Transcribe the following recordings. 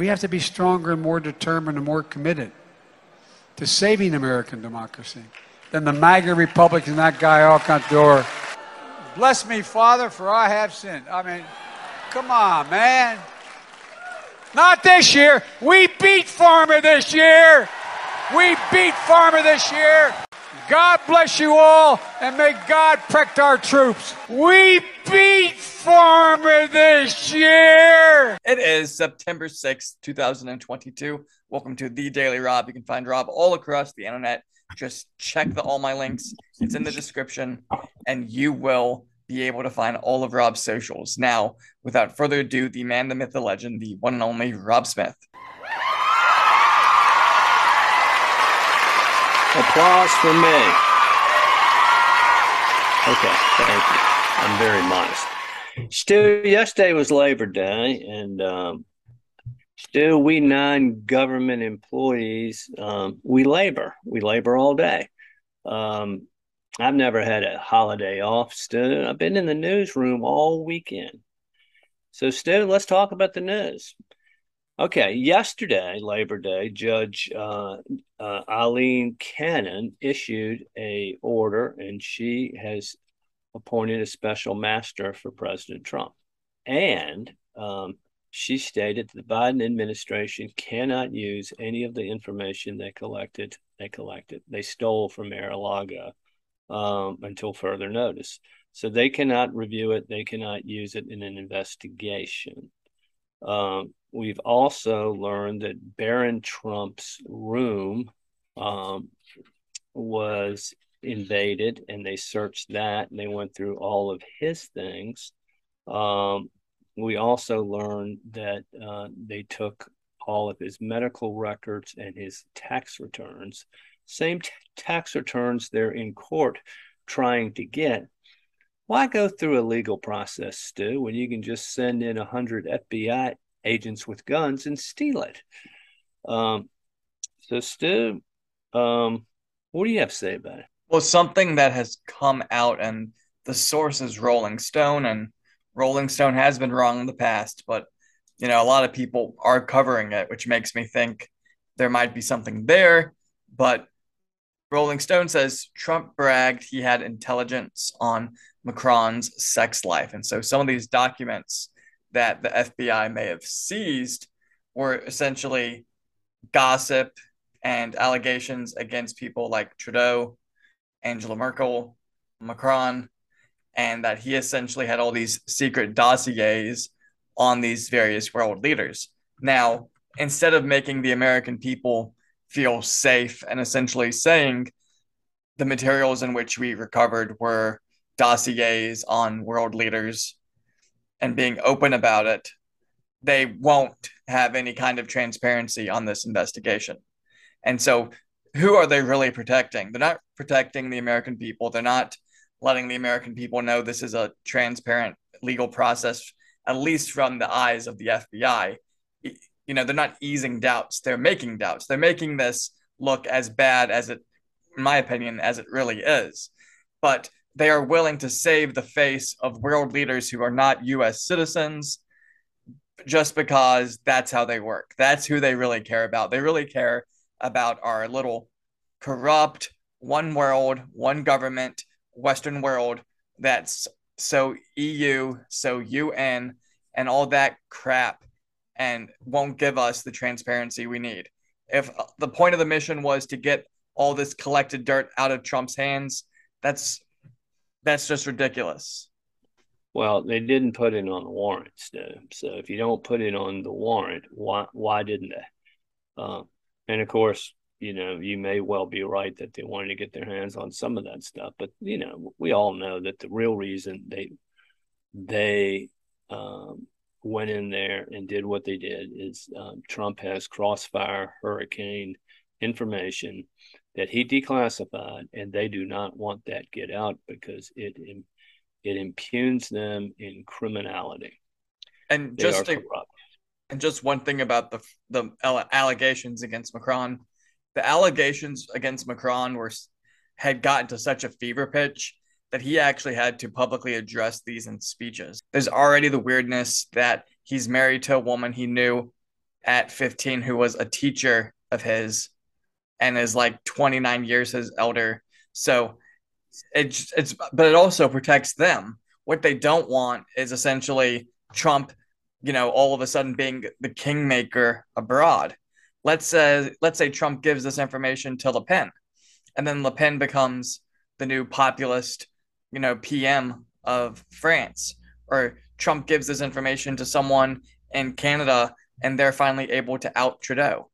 We have to be stronger and more determined and more committed to saving American democracy than the MAGA Republicans and that guy Alcantor. Bless me, Father, for I have sinned. I mean, come on, man. Not this year. We beat Pharma this year. We beat Pharma this year. God bless you all, and may God protect our troops. We beat Pharma this year. It is September 6th, 2022. Welcome to The Daily Rob. You can find Rob all across the internet. Just check the all my links. It's in the description, and you will be able to find all of Rob's socials. Now, without further ado, the man, the myth, the legend, the one and only Rob Smith. Applause for me. Okay, thank you. I'm very modest. Stu, yesterday was Labor Day, and um, Stu, we non-government employees, um, we labor. We labor all day. Um, I've never had a holiday off, Stu. I've been in the newsroom all weekend. So, Stu, let's talk about the news. Okay, yesterday, Labor Day, Judge uh, uh, Aileen Cannon issued a order, and she has appointed a special master for President Trump. And um, she stated that the Biden administration cannot use any of the information they collected. They collected. They stole from Mar-a-Lago um, until further notice. So they cannot review it. They cannot use it in an investigation. Um, we've also learned that Barron Trump's room um, was invaded and they searched that and they went through all of his things. Um, we also learned that uh, they took all of his medical records and his tax returns, same t- tax returns they're in court trying to get. Why go through a legal process, Stu, when you can just send in 100 FBI agents with guns and steal it. Um, so, Stu, um, what do you have to say about it? Well, something that has come out, and the source is Rolling Stone, and Rolling Stone has been wrong in the past, but you know, a lot of people are covering it, which makes me think there might be something there. But Rolling Stone says Trump bragged he had intelligence on Macron's sex life. And so some of these documents that the FBI may have seized were essentially gossip and allegations against people like Trudeau, Angela Merkel, Macron, and that he essentially had all these secret dossiers on these various world leaders. Now, instead of making the American people feel safe and essentially saying the materials in which we recovered were dossiers on world leaders and being open about it, they won't have any kind of transparency on this investigation. And so, who are they really protecting? They're not protecting the American people. They're not letting the American people know this is a transparent legal process, at least from the eyes of the FBI. You know, they're not easing doubts, they're making doubts. They're making this look as bad as it, in my opinion, as it really is. But they are willing to save the face of world leaders who are not US citizens just because that's how they work. That's who they really care about. They really care about our little corrupt one world, one government, Western world that's so EU, so UN, and all that crap, and won't give us the transparency we need. If the point of the mission was to get all this collected dirt out of Trump's hands, that's that's just ridiculous. Well, they didn't put it on the warrant, though. So if you don't put it on the warrant, why why didn't they? Um, and of course, you know, you may well be right that they wanted to get their hands on some of that stuff, but you know, we all know that the real reason they they um, went in there and did what they did is um, Trump has crossfire hurricane information that he declassified, and they do not want that get out because it it impugns them in criminality. And they just a, and just one thing about the the allegations against Macron, the allegations against Macron were had gotten to such a fever pitch that he actually had to publicly address these in speeches. There's already the weirdness that he's married to a woman he knew at 15 who was a teacher of his and is like 29 years his elder. So it's it's but it also protects them. What they don't want is essentially Trump, you know, all of a sudden being the kingmaker abroad. Let's say let's say Trump gives this information to Le Pen, and then Le Pen becomes the new populist, you know, PM of France, or Trump gives this information to someone in Canada and they're finally able to out Trudeau.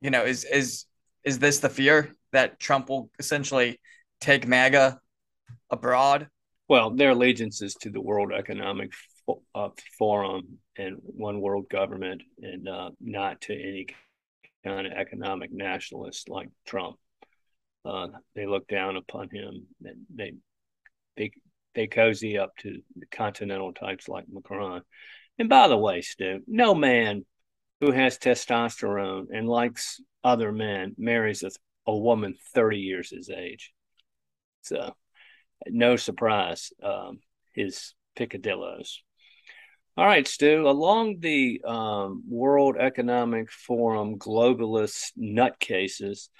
You know, is is is this the fear that Trump will essentially take MAGA abroad? Well, their allegiance is to the World Economic uh, Forum and one world government, and uh, not to any kind of economic nationalist like Trump. Uh, they look down upon him, and they they they cozy up to continental types like Macron. And by the way, Stu, no man who has testosterone and likes other men marries a, a woman 30 years his age. So, no surprise, um, his picadillos. All right, Stu, along the um, World Economic Forum globalist nutcases,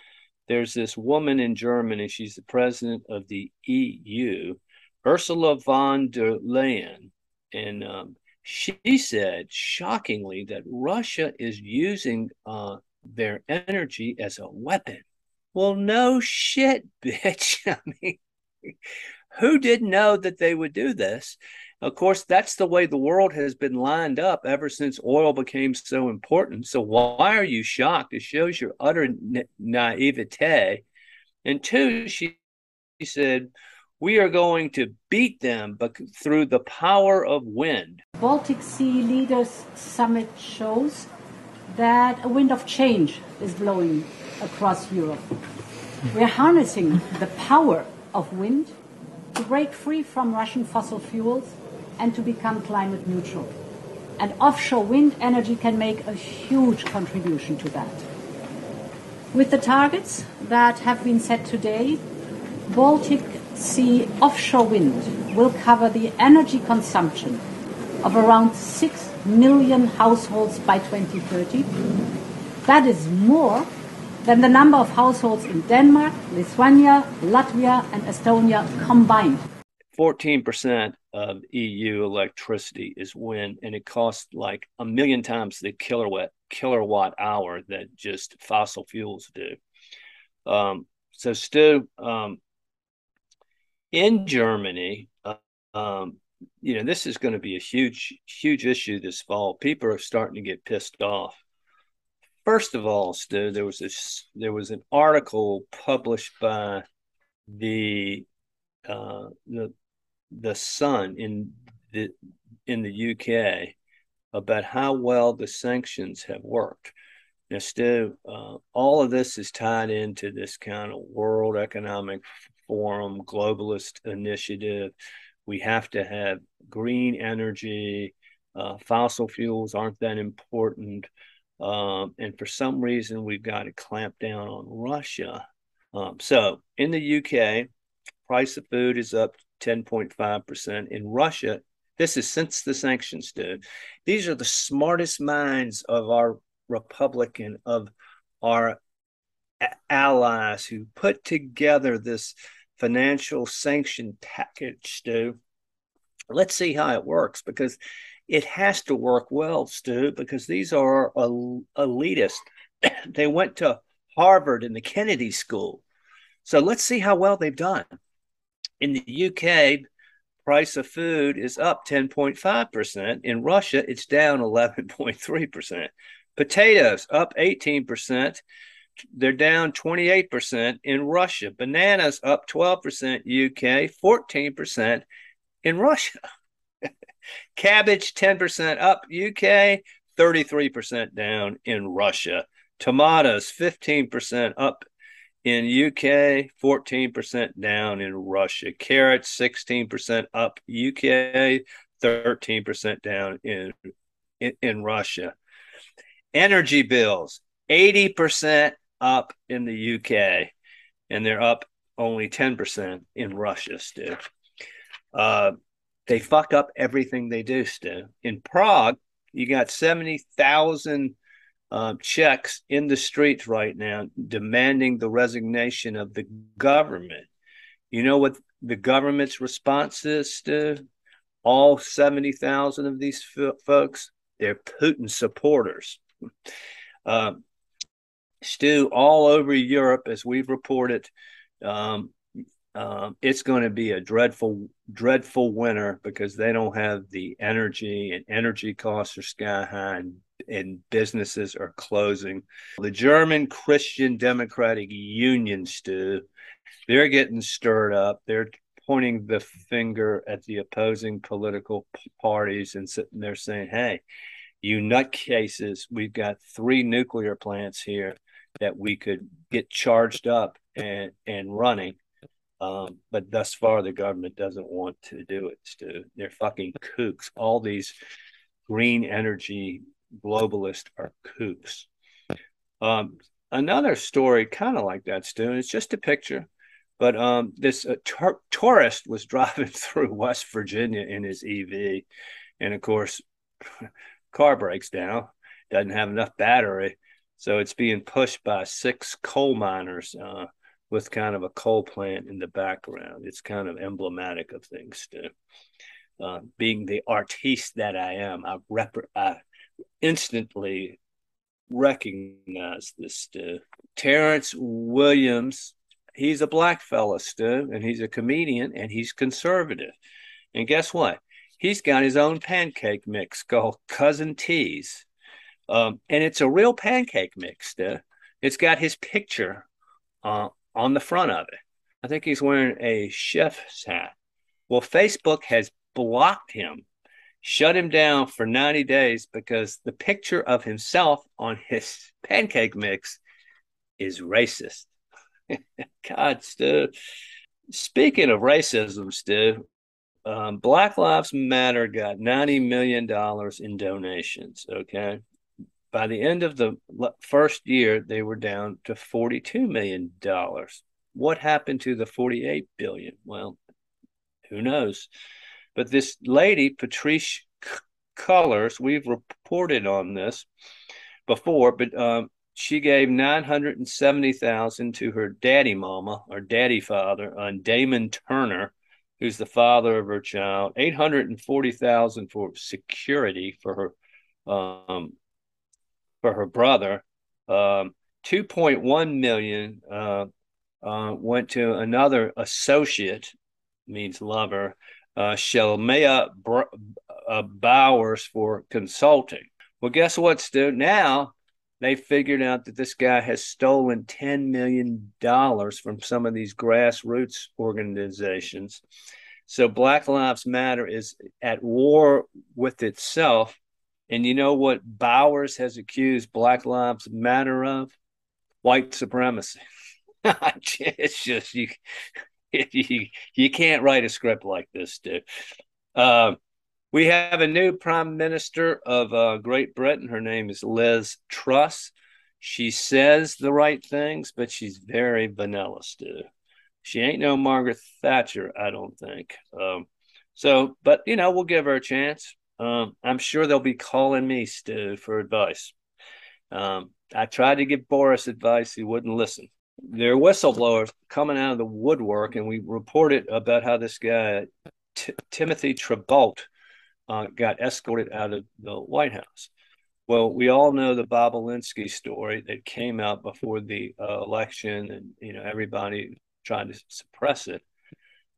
there's this woman in Germany. She's the president of the EU, Ursula von der Leyen. And um, she said, shockingly, that Russia is using uh, their energy as a weapon. Well, no shit, bitch. I mean, who didn't know that they would do this? Of course, that's the way the world has been lined up ever since oil became so important. So, why are you shocked? It shows your utter na- naivete. And two, she, she said, we are going to beat them but through the power of wind. Baltic Sea Leaders Summit shows that a wind of change is blowing across Europe. We're harnessing the power of wind to break free from Russian fossil fuels and to become climate neutral. And offshore wind energy can make a huge contribution to that. With the targets that have been set today, Baltic Sea offshore wind will cover the energy consumption of around 6 million households by 2030. That is more than the number of households in Denmark, Lithuania, Latvia, and Estonia combined. 14% of EU electricity is wind, and it costs like a million times the kilowatt kilowatt hour that just fossil fuels do. Um, so, Stu, um, in Germany, uh, um, you know, this is going to be a huge, huge issue this fall. People are starting to get pissed off. First of all, Stu, there was this, there was an article published by the uh, the the Sun in the in the UK about how well the sanctions have worked. Now, Stu, uh, all of this is tied into this kind of World Economic Forum globalist initiative. We have to have green energy. Uh, fossil fuels aren't that important. Um, and for some reason, we've got to clamp down on Russia. Um, so in the UK, price of food is up 10.5%. In Russia, this is since the sanctions did. These are the smartest minds of our Republican, of our allies who put together this financial sanction package, Stu. Let's see how it works because it has to work well, Stu, because these are elitists. they went to Harvard and the Kennedy School. So let's see how well they've done. In the UK, price of food is up 10.5%. In Russia, it's down 11.3%. Potatoes up 18%. They're down 28% in Russia. Bananas up 12% UK, 14% in Russia. Cabbage 10% up UK, 33% down in Russia. Tomatoes 15% up in UK, 14% down in Russia. Carrots 16% up UK, 13% down in, in, in Russia. Energy bills 80% up in the UK, and they're up only 10% in Russia, still. Uh, they fuck up everything they do, Stu. In Prague, you got 70,000 um, Czechs in the streets right now demanding the resignation of the government. You know what the government's response is to all 70,000 of these f- folks? They're Putin supporters. Uh, Stu, all over Europe, as we've reported, um, um, it's going to be a dreadful, dreadful winter because they don't have the energy, and energy costs are sky high, and, and businesses are closing. The German Christian Democratic Union, Stu, they're getting stirred up. They're pointing the finger at the opposing political parties and sitting there saying, "Hey, you nutcases, we've got three nuclear plants here that we could get charged up and and running." Um, but thus far, the government doesn't want to do it. Stu. They're fucking kooks. All these green energy globalists are kooks. Um, another story, kind of like that, Stu. It's just a picture, but um, this uh, tur- tourist was driving through West Virginia in his EV, and of course, car breaks down, doesn't have enough battery, so it's being pushed by six coal miners. Uh, with kind of a coal plant in the background. It's kind of emblematic of things too. Uh, being the artiste that I am, I, rep- I instantly recognize this. Terrence Williams, he's a black fella, Stu, and he's a comedian and he's conservative. And guess what? He's got his own pancake mix called Cousin T's. Um, and it's a real pancake mix, Stu. It's got his picture uh, on the front of it. I think he's wearing a chef's hat. Well, Facebook has blocked him, shut him down for 90 days because the picture of himself on his pancake mix is racist. God, Stu. Speaking of racism, Stu, um, Black Lives Matter got $90 million in donations. Okay by the end of the first year, they were down to $42 million. What happened to the 48 billion? Well, who knows? But this lady, Patrisse Cullors, we've reported on this before, but um, she gave 970,000 to her daddy mama or daddy father on Damon Turner, who's the father of her child, 840,000 for security for her um, for her brother. Um, 2.1 million uh, uh, went to another associate, means lover, uh, Shalomyah uh, Bowers for consulting. Well, guess what, Stu? Now they figured out that this guy has stolen $10 million from some of these grassroots organizations. So Black Lives Matter is at war with itself and you know what Bowers has accused Black Lives Matter of? White supremacy. it's just you, you you can't write a script like this, dude. Uh, we have a new prime minister of uh, Great Britain. Her name is Liz Truss. She says the right things, but she's very vanilla, dude. She ain't no Margaret Thatcher, I don't think. Um, so, but you know, we'll give her a chance. Um, I'm sure they'll be calling me, Stu, for advice. Um, I tried to give Boris advice, he wouldn't listen. There are whistleblowers coming out of the woodwork, and we reported about how this guy, T- Timothy Trebolt, uh, got escorted out of the White House. Well, we all know the Bobulinski story that came out before the uh, election, and you know everybody tried to suppress it.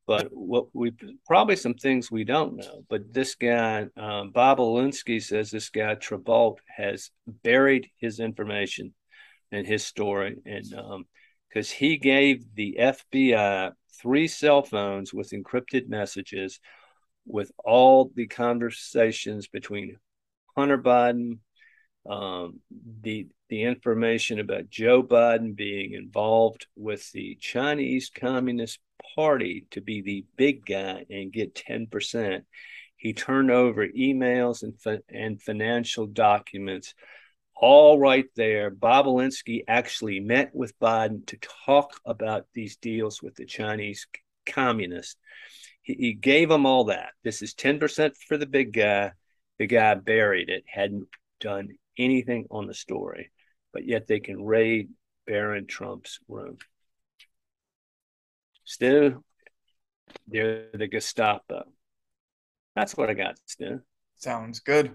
But what we probably some things we don't know. But this guy, um, Bobulinski says this guy Trebolt has buried his information and his story, and because um, he gave the FBI three cell phones with encrypted messages with all the conversations between Hunter Biden, um, the the information about Joe Biden being involved with the Chinese Communist Party to be the big guy and get 10%. He turned over emails and, and financial documents all right there. Bobulinski actually met with Biden to talk about these deals with the Chinese communists. He, he gave them all that. This is 10% for the big guy. The guy buried it, hadn't done anything on the story, but yet they can raid Barron Trump's room. Stu, they're the Gestapo. That's what I got, Stu. Sounds good.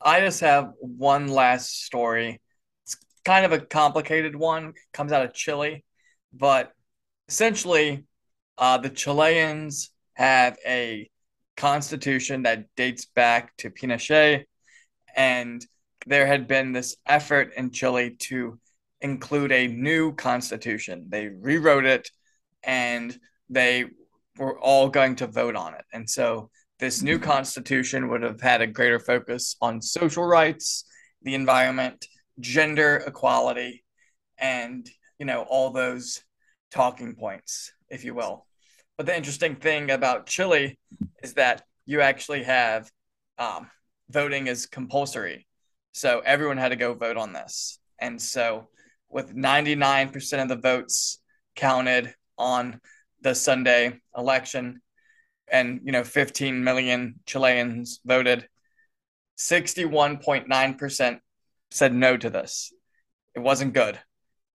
I just have one last story. It's kind of a complicated one. Comes out of Chile, but essentially, uh, the Chileans have a constitution that dates back to Pinochet, and there had been this effort in Chile to include a new constitution. They rewrote it, and they were all going to vote on it. And so this new constitution would have had a greater focus on social rights, the environment, gender equality, and you know all those talking points, if you will. But the interesting thing about Chile is that you actually have um, voting is compulsory, so everyone had to go vote on this, and so with 99% of the votes counted on the Sunday election, and you know 15 million Chileans voted, 61.9% said no to this. It wasn't good.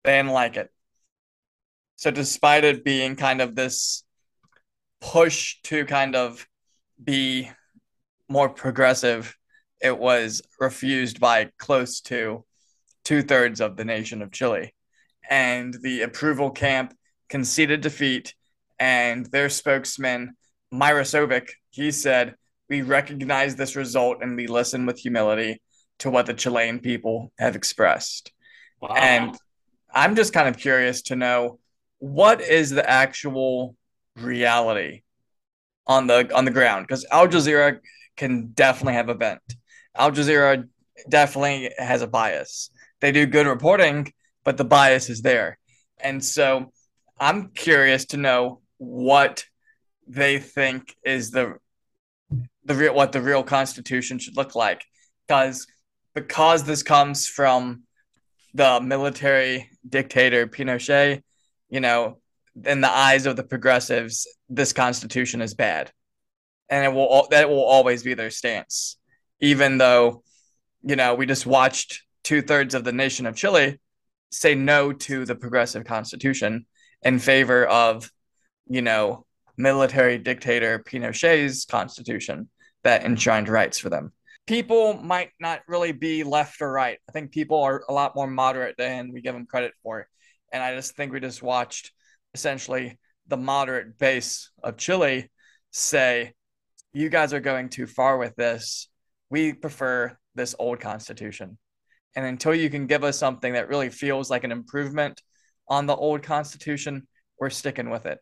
They didn't like it. So despite it being kind of this push to kind of be more progressive, it was refused by close to two thirds of the nation of Chile. And the approval camp conceded defeat, and their spokesman, Mirosevic, he said, We recognize this result and we listen with humility to what the Chilean people have expressed. Wow. And I'm just kind of curious to know what is the actual reality on the on the ground because Al Jazeera can definitely have a bent. Al Jazeera definitely has a bias. They do good reporting, but the bias is there. And so I'm curious to know what they think is the the real what the real constitution should look like. Because because this comes from the military dictator Pinochet you know, in the eyes of the progressives, this constitution is bad, and it will that will always be their stance, even though, you know, we just watched two thirds of the nation of Chile say no to the progressive constitution in favor of, you know, military dictator Pinochet's constitution that enshrined rights for them. People might not really be left or right. I think people are a lot more moderate than we give them credit for. And I just think we just watched essentially the moderate base of Chile say, you guys are going too far with this. We prefer this old constitution. And until you can give us something that really feels like an improvement on the old constitution, we're sticking with it.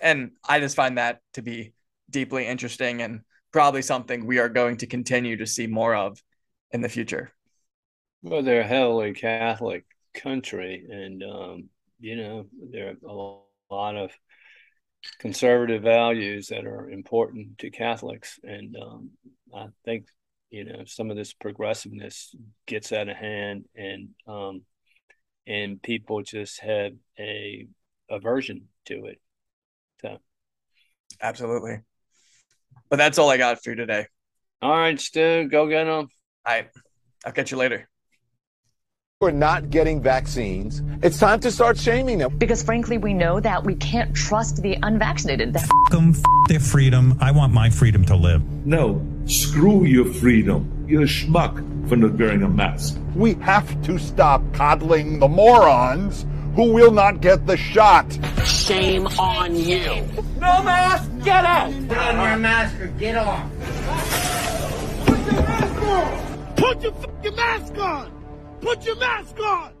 And I just find that to be deeply interesting and probably something we are going to continue to see more of in the future. Well, they're a heavily Catholic country, and um, you know there are a lot of conservative values that are important to Catholics, and um, I think you know some of this progressiveness gets out of hand, and um, and people just have a aversion to it. So, absolutely. But that's all I got for you today. All right, Stu, go get them. All right, I'll catch you later We're not getting vaccines, it's time to start shaming them. Because frankly, we know that we can't trust the unvaccinated. F them, f their freedom. I want my freedom to live. No, screw your freedom. You're a schmuck for not wearing a mask. We have to stop coddling the morons who will not get the shot. Shame on you. No mask, get out. Put on your mask or get off. Put your mask on. Put your fucking mask on! Put your mask on!